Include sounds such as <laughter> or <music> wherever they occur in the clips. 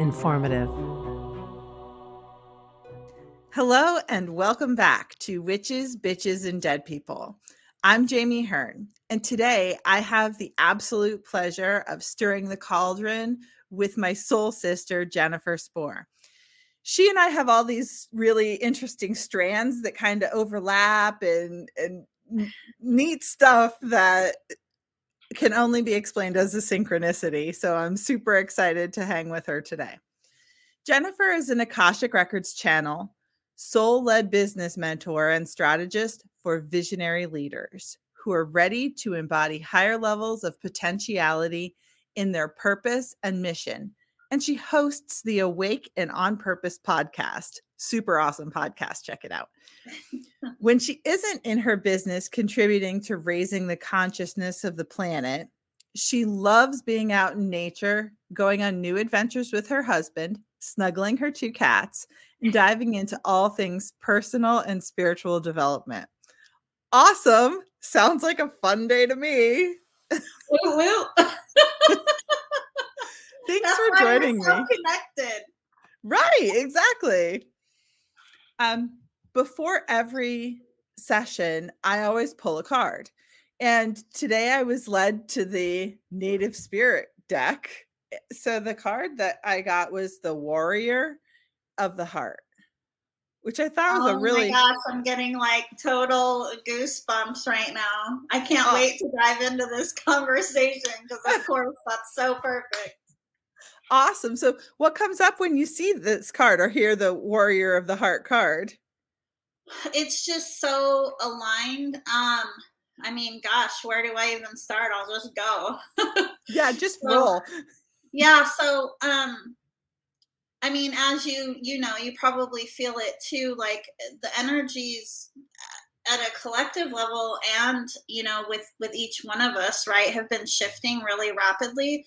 informative. Hello, and welcome back to Witches, Bitches, and Dead People. I'm Jami Hearn, and today I have the absolute pleasure of stirring the cauldron with my soul sister, Jennifer Spor she and I have all these really interesting strands that kind of overlap and and neat stuff that can only be explained as a synchronicity. So I'm super excited to hang with her today. Jennifer is an Akashic Records channel, soul led business mentor, and strategist for visionary leaders who are ready to embody higher levels of potentiality in their purpose and mission and she hosts the Awaken on Purpose podcast. Super awesome podcast. Check it out. <laughs> when she isn't in her business contributing to raising the consciousness of the planet, she loves being out in nature, going on new adventures with her husband, snuggling her two cats, and diving into all things personal and spiritual development. Awesome. Sounds like a fun day to me. Woo woo. <laughs> <laughs> Thanks That's for joining me. connected. Right, exactly. Um, before every session, I always pull a card. And today I was led to the Native Spirit deck. Eh, so the card that I got was the Warrior of the Heart, which I thought was oh a really. Oh my gosh, I'm getting like total goosebumps right now. I can't oh. wait to dive into this <laughs> conversation because, of course, that's so perfect. Awesome. So, what comes up when you see this card or hear the Warrior of the Heart card? It's just so aligned. Um, I mean, gosh, where do I even start? I'll just go. <laughs> yeah, just so, roll. Yeah, so um I mean, as you you know, you probably feel it too like the energies at a collective level and, you know, with with each one of us, right, have been shifting really rapidly.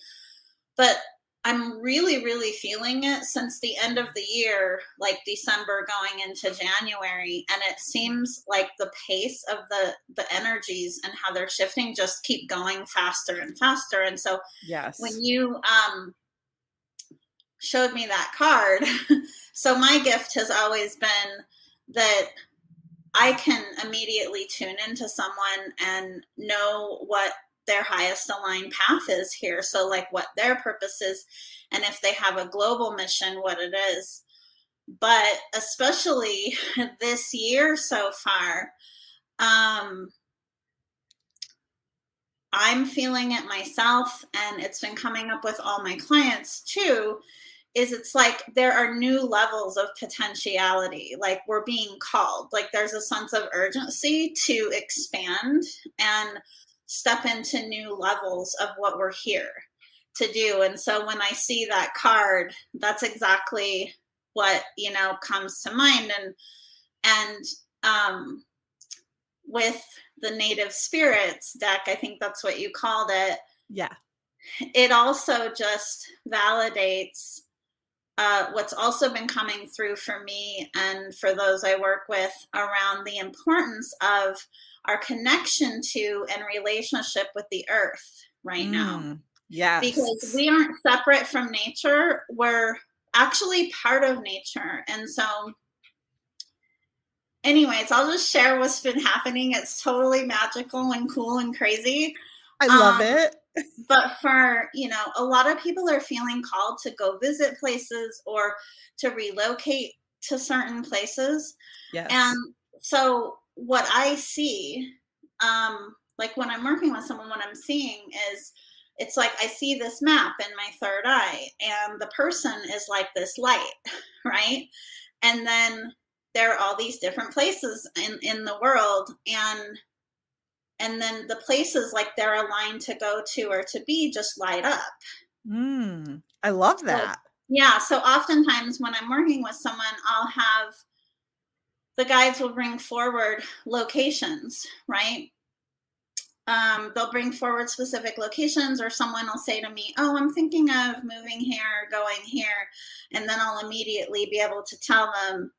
But I'm really, really feeling it since the end of the year, like December going into January. And it seems like the pace of the the energies and how they're shifting just keep going faster and faster. And so yes, when you um showed me that card, <laughs> so my gift has always been that I can immediately tune into someone and know what their highest aligned path is here. So, like what their purpose is, and if they have a global mission, what it is. But especially <laughs> this year so far, um, I'm feeling it myself, and it's been coming up with all my clients too. Is it's like there are new levels of potentiality, like we're being called, like there's a sense of urgency to expand and step into new levels of what we're here to do. And so when I see that card, that's exactly what, you know, comes to mind. And, and, um, with the native spirits deck, I think that's what you called it. Yeah. It also just validates uh, what's also been coming through for me and for those I work with around the importance of our connection to and relationship with the earth right mm, now. Yeah. Because we aren't separate from nature. We're actually part of nature. And so anyways, I'll just share what's been happening. It's totally magical and cool and crazy. I love um, it. but for, you know, a lot of people are feeling called to go visit places or to relocate to certain places. Yes. And so what I see, um, like when I'm working with someone, what I'm seeing is it's like I see this map in my third eye, and the person is like this light, <laughs> right? And then there are all these different places in, in the world, and and then the places like they're aligned to go to or to be just light up. Mm, I love that. Yeah. So oftentimes when I'm working with someone, I'll have the guides will bring forward locations, right? Um, they'll bring forward specific locations, or someone will say to me, Oh, I'm thinking of moving here, going here. And then I'll immediately be able to tell them,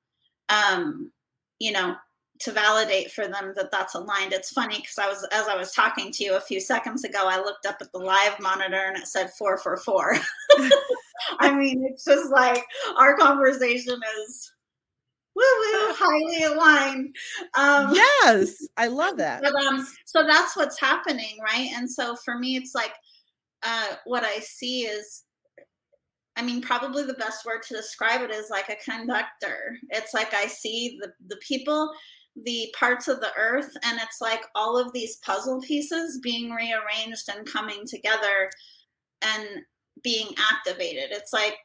um, you know, to validate for them that that's aligned. It's funny because I was, as I was talking to you a few seconds ago, I looked up at the live monitor and it said 444. <laughs> I mean, it's just like our conversation is woo woo, highly aligned. Um, yes, <laughs> I love that. But, um, so that's what's happening, right? And so for me, it's like uh, what I see is, I mean, probably the best word to describe it is like a conductor. It's like I see the the people, the parts of the earth, and it's like all of these puzzle pieces being rearranged and coming together and being activated. It's like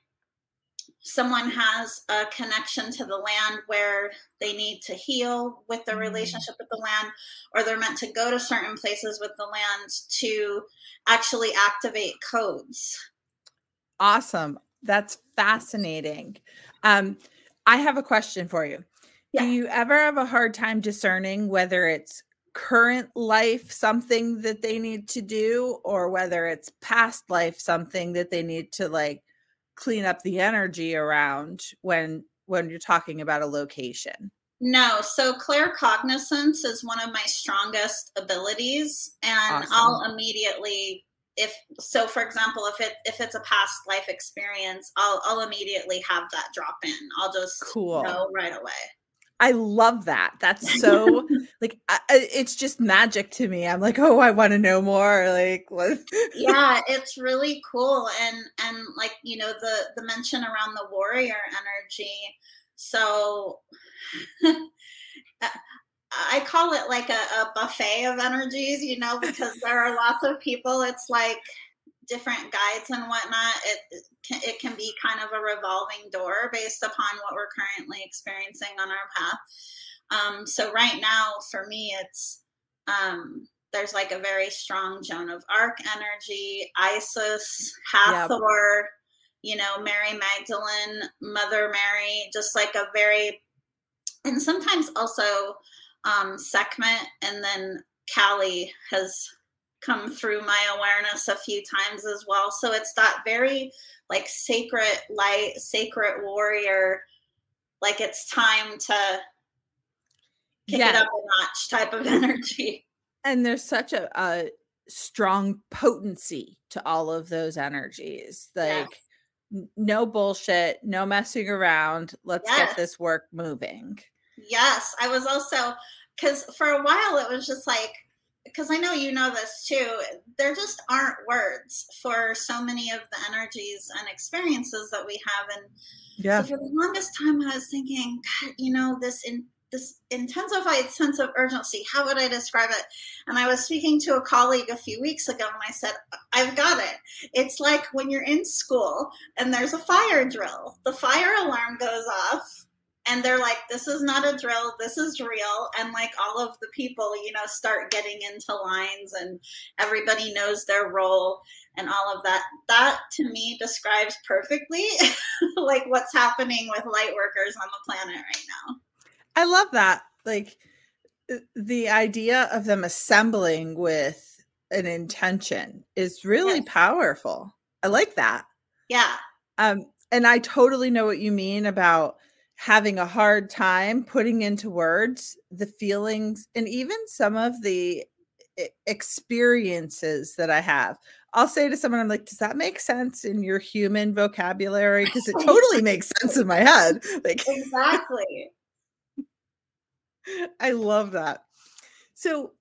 someone has a connection to the land where they need to heal with their mm. relationship with the land or they're meant to go to certain places with the land to actually activate codes awesome that's fascinating um, i have a question for you yeah. do you ever have a hard time discerning whether it's current life something that they need to do or whether it's past life something that they need to like clean up the energy around when when you're talking about a location. No so claircognizance is one of my strongest abilities and awesome. i'll immediately if so for example if it if it's a past life experience i'll i'll immediately have that drop in. I'll just cool. know right away I love that. That's so <laughs> like I, it's just magic to me. I'm like, oh, I want to know more. Like, what? yeah, <laughs> it's really cool, and and like you know the the mention around the warrior energy. So <laughs> uh, I call it like a, a buffet of energies, you know, because there are lots of people. It's like different guides and whatnot, it, it can, it can be kind of a revolving door based upon what we're currently experiencing on our path. Um, so right now, for me, it's um, there's like a very strong Joan of Arc energy, Isis, Hathor, yep. you know, Mary Magdalene, Mother Mary, just like a very, and sometimes also um, Sekhmet, and then Kali has come through my awareness a few times as well. So it's that very like sacred light, sacred warrior, like it's time to kick yeah. it up a notch type of <laughs> energy. And there's such a, a strong potency to all of those energies. Like yes. no bullshit, no messing around. Let's yes. get this work moving. Yes. I was also because for a while it was just like because I know you know this too, there just aren't words for so many of the energies and experiences that we have. And yeah. so for the longest time, I was thinking, God, you know, this in this intensified sense of urgency. How would I describe it? And I was speaking to a colleague a few weeks ago, and I said, I've got it. It's like when you're in school and there's a fire drill. The fire alarm goes off and they're like this is not a drill. This is real. And like all of the people you know start getting into lines and everybody knows their role and all of that. That to me describes perfectly <laughs> like what's happening with light workers on the planet right now. I love that like the idea of them assembling with an intention is really yes. powerful. I like that. Yeah. Um and i totally know what you mean about having a hard time putting into words the feelings and even some of the experiences that I have. I'll say to someone, I'm like, does that make sense in your human vocabulary? Because it totally <laughs> makes sense in my head. <laughs> Like exactly. <laughs> I love that. So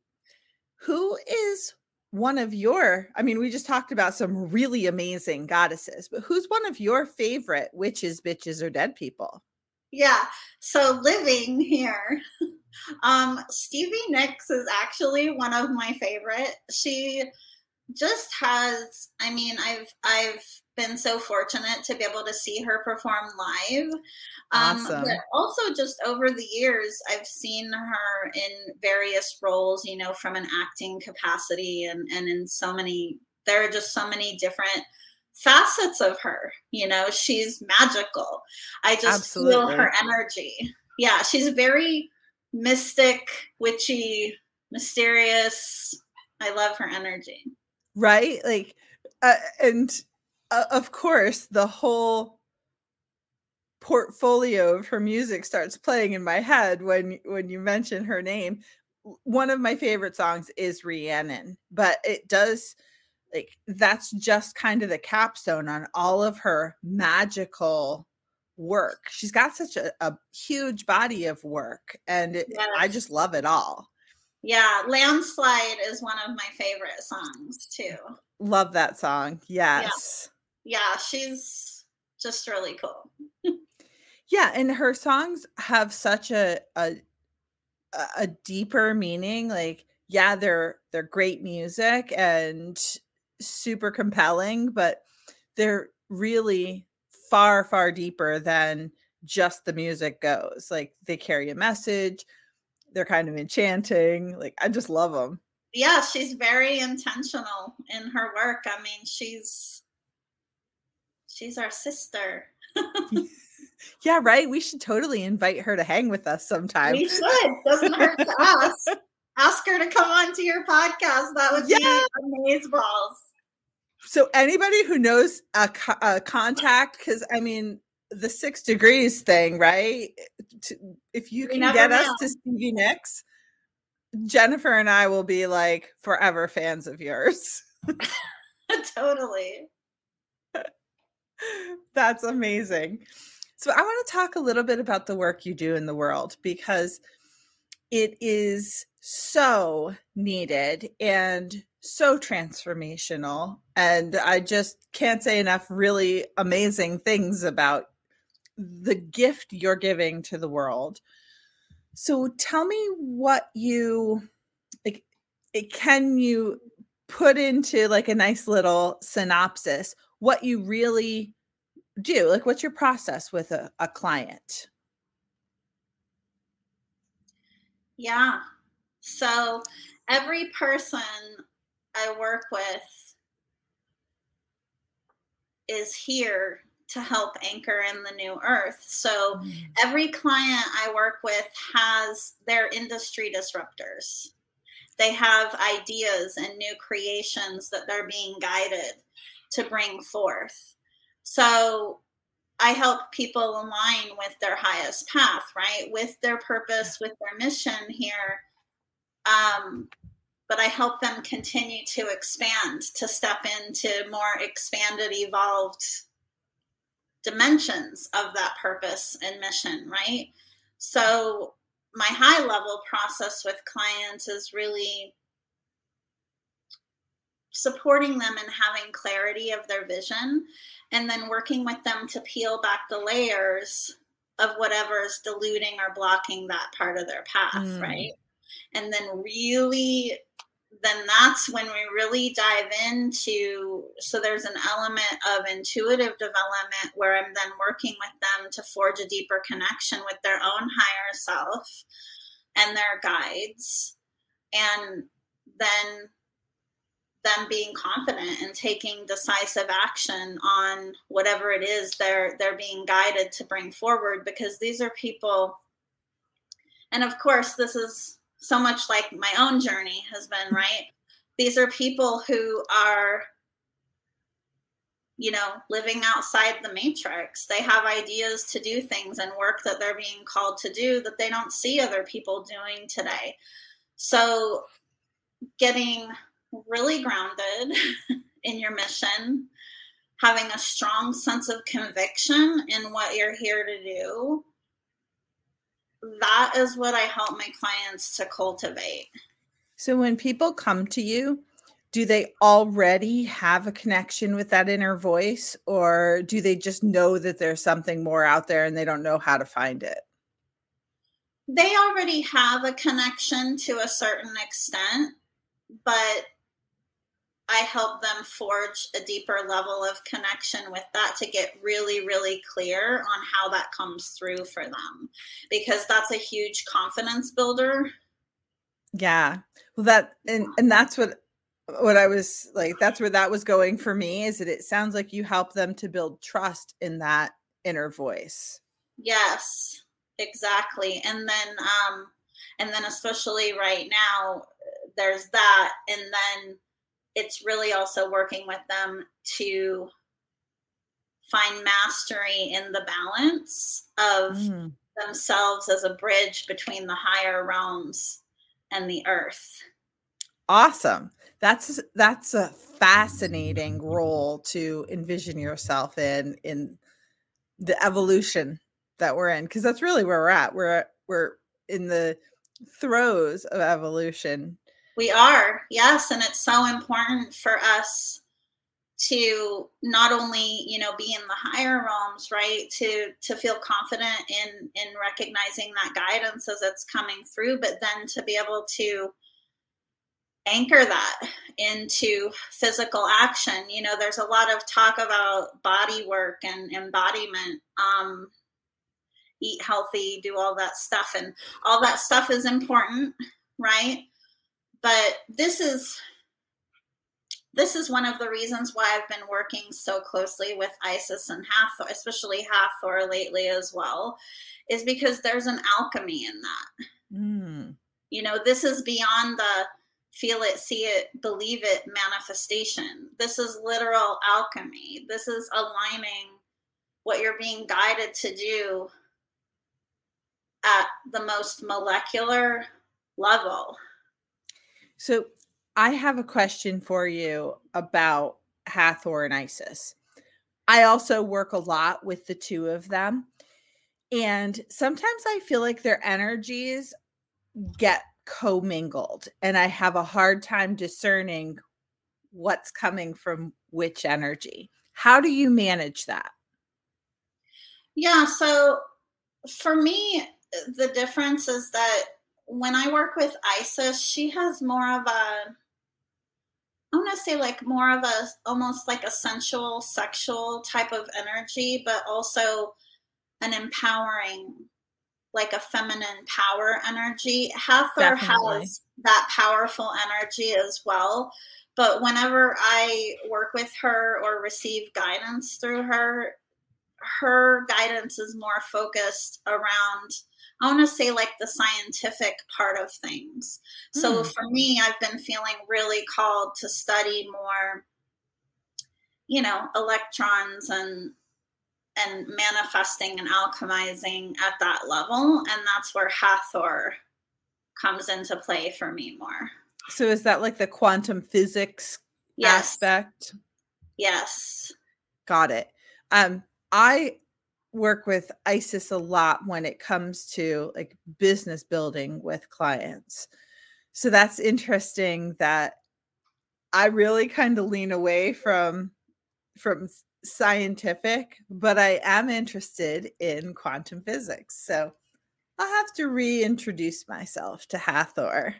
who is one of your i mean we just talked about some really amazing goddesses but who's one of your favorite witches bitches or dead people yeah. So living here, <laughs> um, Stevie Nicks is actually one of my favorite. She just has i mean i've i've been so fortunate to be able to see her perform live um, awesome. but also just over the years i've seen her in various roles you know from an acting capacity and and in so many there are just so many different facets of her. You know, she's magical. I just Absolutely. feel her energy. Yeah, she's very mystic, witchy, mysterious. I love her energy. Right? Like, uh, and uh, of course, the whole portfolio of her music starts playing in my head when when you mention her name. One of my favorite songs is Rhiannon, but it does like that's just kind of the capstone on all of her magical work. She's got such a, a huge body of work, and it, yes. I just love it all. Yeah, Landslide is one of my favorite songs too. Love that song. Yes. Yeah, yeah she's just really cool. <laughs> yeah, and her songs have such a a a deeper meaning. Like, yeah, they're they're great music and super compelling, but they're really far, far deeper than just the music goes. Like they carry a message, they're kind of enchanting. Like I just love them. Yeah, she's very intentional in her work. I mean, she's she's our sister. <laughs> yeah, right. We should totally invite her to hang with us sometime. We should. Doesn't hurt to <laughs> ask. ask her to come on to your podcast. That would yeah. be amazing balls so anybody who knows a, a contact because i mean the six degrees thing right? To, if you can get know. us to stevie nicks jennifer and i will be like forever fans of yours. <laughs> Totally. <laughs> That's amazing. So i want to talk a little bit about the work you do in the world because it is so needed and so transformational. And I just can't say enough really amazing things about the gift you're giving to the world. So tell me what you like eh, can you put into like a nice little synopsis what you really do like what's your process with a, a client yeah so every person I work with is here to help anchor in the new earth. So mm. every client I work with has their industry disruptors. They have ideas and new creations that they're being guided to bring forth. So I help people align with their highest path, right? With their purpose, with their mission here. Um, but I help them continue to expand, to step into more expanded, evolved dimensions of that purpose and mission, right? So, my high level process with clients is really supporting them and having clarity of their vision and then working with them to peel back the layers of whatever is diluting or blocking that part of their path, mm. right? And then really then that's when we really dive into so there's an element of intuitive development where i'm then working with them to forge a deeper connection with their own higher self and their guides. And then them being confident and taking decisive action on whatever it is they're they're being guided to bring forward because these are people and of course this is so much like my own journey has been, mm-hmm. right? These are people who are, you know, living outside the matrix. They have ideas to do things and work that they're being called to do that they don't see other people doing today. So, getting really grounded <laughs> in your mission, having a strong sense of conviction in what you're here to do, that is what I help my clients to cultivate. So when people come to you, do they already have a connection with that inner voice or do they just know that there's something more out there and they don't know how to find it? They already have a connection to a certain extent, but I help them forge a deeper level of connection with that to get really, really clear on how that comes through for them because that's a huge confidence builder. Yeah. Well, that, and, and that's what what I was like, that's where that was going for me is that it sounds like you help them to build trust in that inner voice. Yes, exactly. And then, um, and then especially right now, there's that. And then it's really also working with them to find mastery in the balance of mm. themselves as a bridge between the higher realms and the earth. Awesome. That's that's a fascinating role to envision yourself in in the evolution that we're in because that's really where we're at. We're we're in the throes of evolution. We are. Yes, and it's so important for us to not only you know be in the higher realms right to to feel confident in in recognizing that guidance as it's coming through but then to be able to anchor that into physical action you know there's a lot of talk about body work and embodiment um eat healthy do all that stuff and all that stuff is important right but this is this is one of the reasons why I've been working so closely with Isis and Hathor, especially Hathor lately as well, is because there's an alchemy in that. Mm. You know, this is beyond the feel it, see it, believe it manifestation. This is literal alchemy. This is aligning what you're being guided to do at the most molecular level. So I have a question for you about Hathor and Isis. I also work a lot with the two of them. And sometimes I feel like their energies get commingled, and I have a hard time discerning what's coming from which energy. How do you manage that? Yeah, so for me, the difference is that when I work with Isis, she has more of a I want to say like more of a almost like a sensual, sexual type of energy, but also an empowering, like a feminine power energy. Hathor Definitely. has that powerful energy as well. But whenever I work with her or receive guidance through her, her guidance is more focused around I want to say like the scientific part of things. Mm. So hmm. for me, I've been feeling really called to study more, you know, electrons and and manifesting and alchemizing at that level. And that's where Hathor comes into play for me more. So is that like the quantum physics yes. aspect? Yes. Got it. Um, I work with Isis a lot when it comes to like business building with clients. So that's interesting that I really kind of lean away from from scientific, but I am interested in quantum physics. So I'll have to reintroduce myself to Hathor.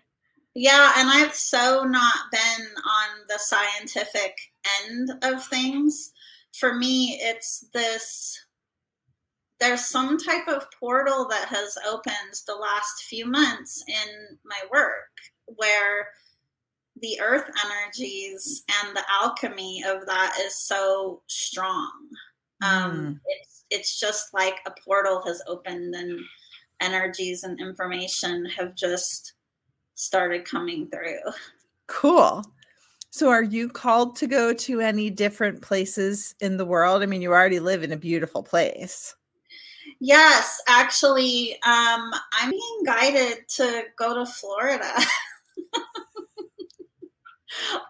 Yeah, and I've so not been on the scientific end of things. For me, it's this there's some type of portal that has opened the last few months in my work where the earth energies and the alchemy of that is so strong. Um, mm. it's it's just like a portal has opened and energies and information have just started coming through. Cool. So are you called to go to any different places in the world? I mean, you already live in a beautiful place. Yes, actually, um, I'm being guided to go to Florida. <laughs>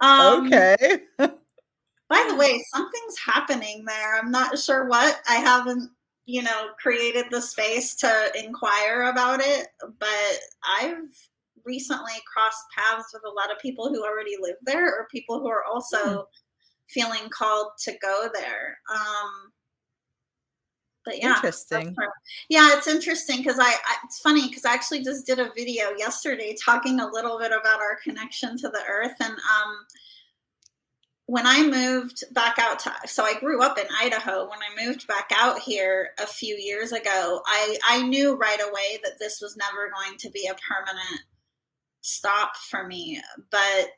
um, okay. by the <laughs> way, something's happening there. I'm not sure what. I haven't, you know, created the space to inquire about it, but I've recently crossed paths with a lot of people who already live there or people who are also mm. feeling called to go there. Um, but yeah interesting. yeah it's interesting because I, I, it's funny because i actually just did a video yesterday talking a little bit about our connection to the earth and um when i moved back out to so i grew up in idaho. When i moved back out here a few years ago i i knew right away that this was never going to be a permanent stop for me. But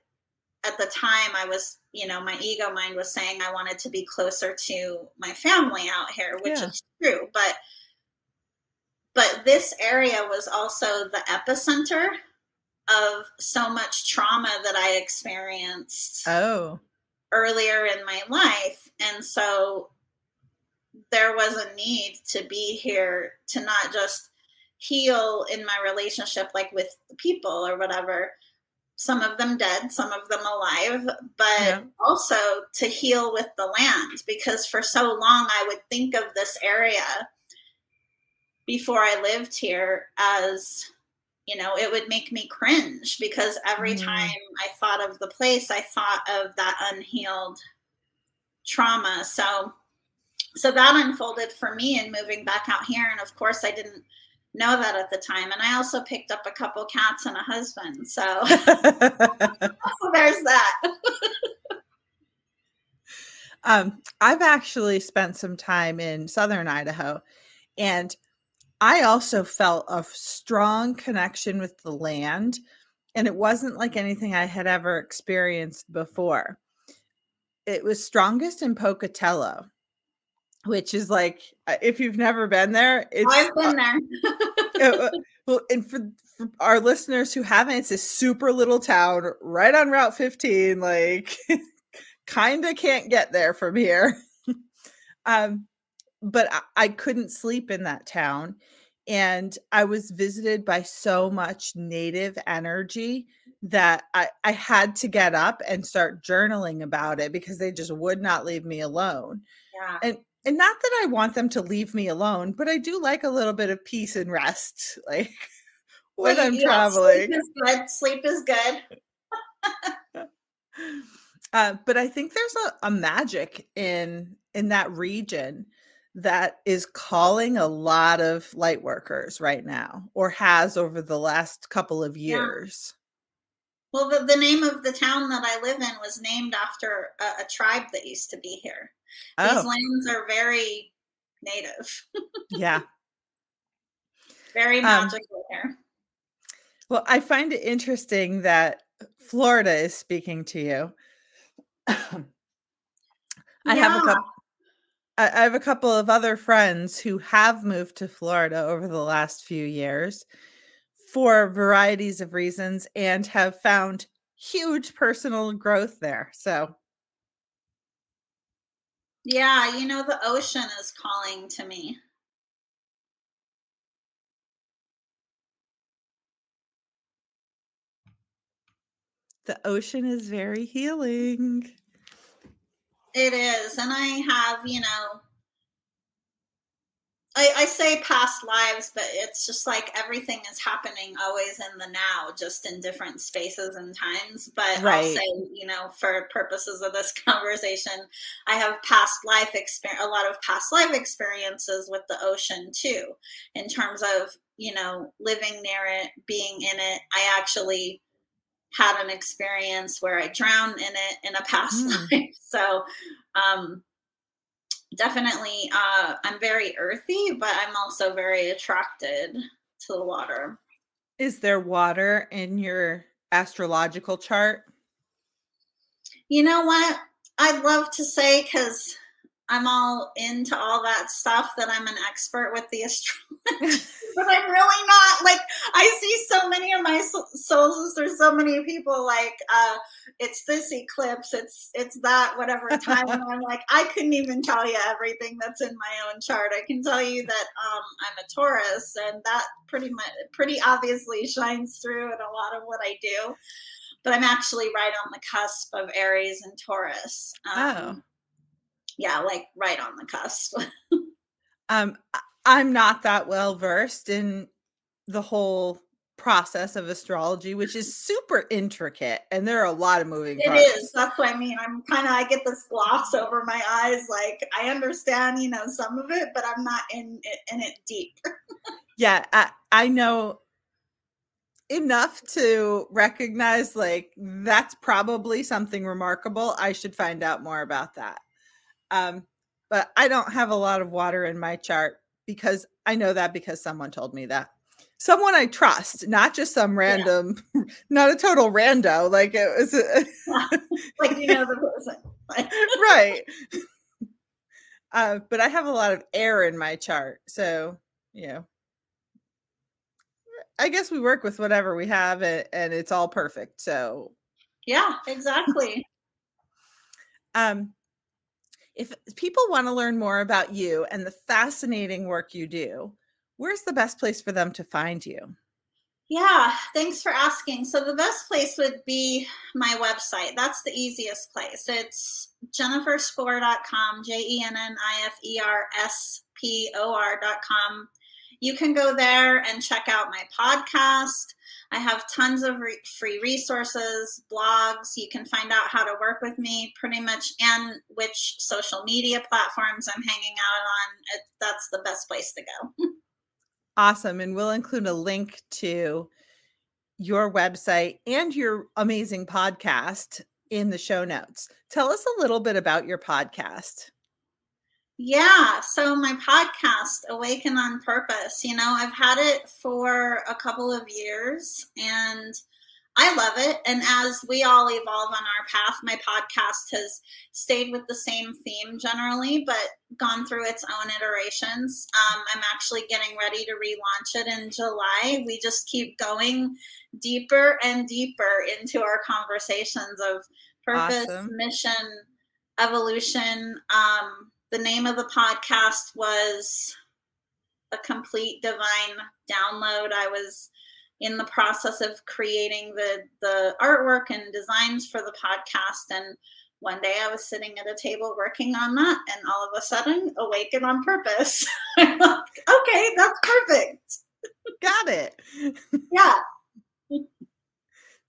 at the time I was, you know, my ego mind was saying I wanted to be closer to my family out here, which yeah. is true. But but this area was also the epicenter of so much trauma that I experienced. Oh. Earlier in my life. And so there was a need to be here to not just heal in my relationship like with the people or whatever some of them dead some of them alive but yeah. also to heal with the land because for so long i would think of this area before i lived here as you know it would make me cringe because every mm. time i thought of the place i thought of that unhealed trauma so so that unfolded for me in moving back out here and of course i didn't know that at the time. And I also picked up a couple cats and a husband. So, so <laughs> <laughs> there's that. um, I've actually spent some time in southern Idaho and I also felt a strong connection with the land. And it wasn't like anything I had ever experienced before. It was strongest in Pocatello which is like uh, if you've never been there, it's I've been there. uh, <laughs> well, and for, for, our listeners who haven't, it's a super little town right on Route 15. Like, <laughs> kind of can't get there from here. <laughs> um, but I, I couldn't sleep in that town, and I was visited by so much native energy that I, I had to get up and start journaling about it because they just would not leave me alone. Yeah. And and not that I want them to leave me alone, but I do like a little bit of peace and rest, <laughs> like when well, I'm yeah, traveling. Sleep is good. Sleep is good. <laughs> uh, but I think there's a, a magic in in that region that is calling a lot of light workers right now, or has over the last couple of years. Yeah. Well, the, the name of the town that I live in was named after a, a tribe that used to be here. Oh. These lands are very native. yeah. Very um, magical um, here. Well, I find it interesting that Florida is speaking to you. I yeah. have a couple I have a couple of other friends who have moved to Florida over the last few years for varieties of reasons and have found huge personal growth there. So, yeah, you know, the ocean is calling to me. The ocean is very healing. It is. And I have, you know, I, I, say past lives, but it's just like everything is happening always in the now, just in different spaces and times. But right. I'll say, you know, for purposes of this <laughs> conversation, I have past life experience, a lot of past life experiences with the ocean too, in terms of, you know, living near it, being in it. I actually had an experience where I drowned in it in a past <laughs> mm. life. So, um, definitely uh, i'm very earthy but i'm also very attracted to the water. Is there water in your astrological chart? You know what? I'd love to say because I'm all into all that stuff that I'm an expert with the astrology, <laughs> but I'm really not. Like I see so many of my souls. There's so many people like uh, it's this eclipse, it's it's that whatever <laughs> time. and I'm like I couldn't even tell you everything that's in my own chart. I can tell you that um, I'm a Taurus, and that pretty much pretty obviously shines through in a lot of what I do. But I'm actually right on the cusp of Aries and Taurus. Um, oh yeah, like right on the cusp. <laughs> um, I'm not that well versed in the whole process of astrology, which is super intricate, and there are a lot of moving. It parts. is. That's what I mean. I'm kind of. I get this gloss over my eyes. Like I understand, you know, some of it, but I'm not in in it deep. <laughs> yeah, I, I know enough to recognize like that's probably something remarkable. I should find out more about that. Um, but I don't have a lot of water in my chart because I know that because someone told me that. someone I trust, not just some random, yeah. <laughs> not a total rando. Like it was, a, <laughs> like you know the person, <laughs> right? Uh, but I have a lot of air in my chart, so you know, I guess we work with whatever we have, and, and it's all perfect. So, yeah, exactly. um, if people want to learn more about you and the fascinating work you do, where's the best place for them to find you? Yeah, thanks for asking. So the best place would be my website. That's the easiest place. It's jenniferspor.com, J E N N I F E R S P O R.com. You can go there and check out my podcast. I have tons of re- free resources, blogs. You can find out how to work with me pretty much and which social media platforms I'm hanging out on. It, that's the best place to go. <laughs> Awesome. And we'll include a link to your website and your amazing podcast in the show notes. Tell us a little bit about your podcast. Yeah, so my podcast, Awaken on Purpose, you know, I've had it for a couple of years and I love it. And as we all evolve on our path, my podcast has stayed with the same theme generally, but gone through its own iterations. Um, I'm actually getting ready to relaunch it in July. We just keep going deeper and deeper into our conversations of purpose, awesome. mission, evolution. Um, the name of the podcast was A Complete Divine Download. I was in the process of creating the the artwork and designs for the podcast and one day I was sitting at a table working on that, and all of a sudden, awaken on purpose. <laughs> I'm like, okay, that's perfect. <laughs> Got it. Yeah. <laughs>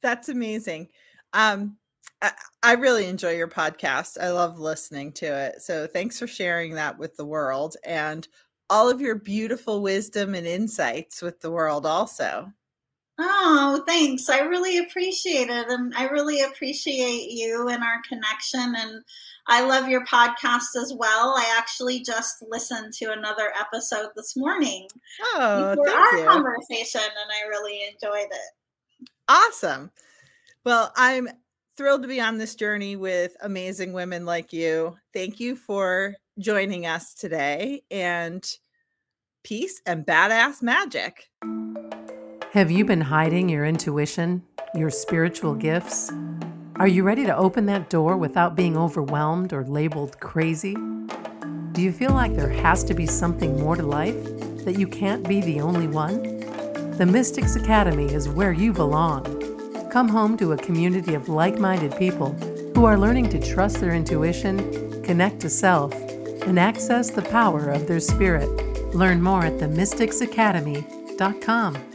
that's amazing. Um, I, I really enjoy your podcast. I love listening to it. So thanks for sharing that with the world and all of your beautiful wisdom and insights with the world, also. Oh, thanks. I really appreciate it. And I really appreciate you and our connection. And I love your podcast as well. I actually just listened to another episode this morning oh, for our you. conversation, and I really enjoyed it. Awesome. Well, I'm thrilled to be on this journey with amazing women like you. Thank you for joining us today, and peace and badass magic. Have you been hiding your intuition, your spiritual gifts? Are you ready to open that door without being overwhelmed or labeled crazy? Do you feel like there has to be something more to life, that you can't be the only one? The Mystics Academy is where you belong. Come home to a community of like minded people who are learning to trust their intuition, connect to self, and access the power of their spirit. Learn more at themysticsacademy.com.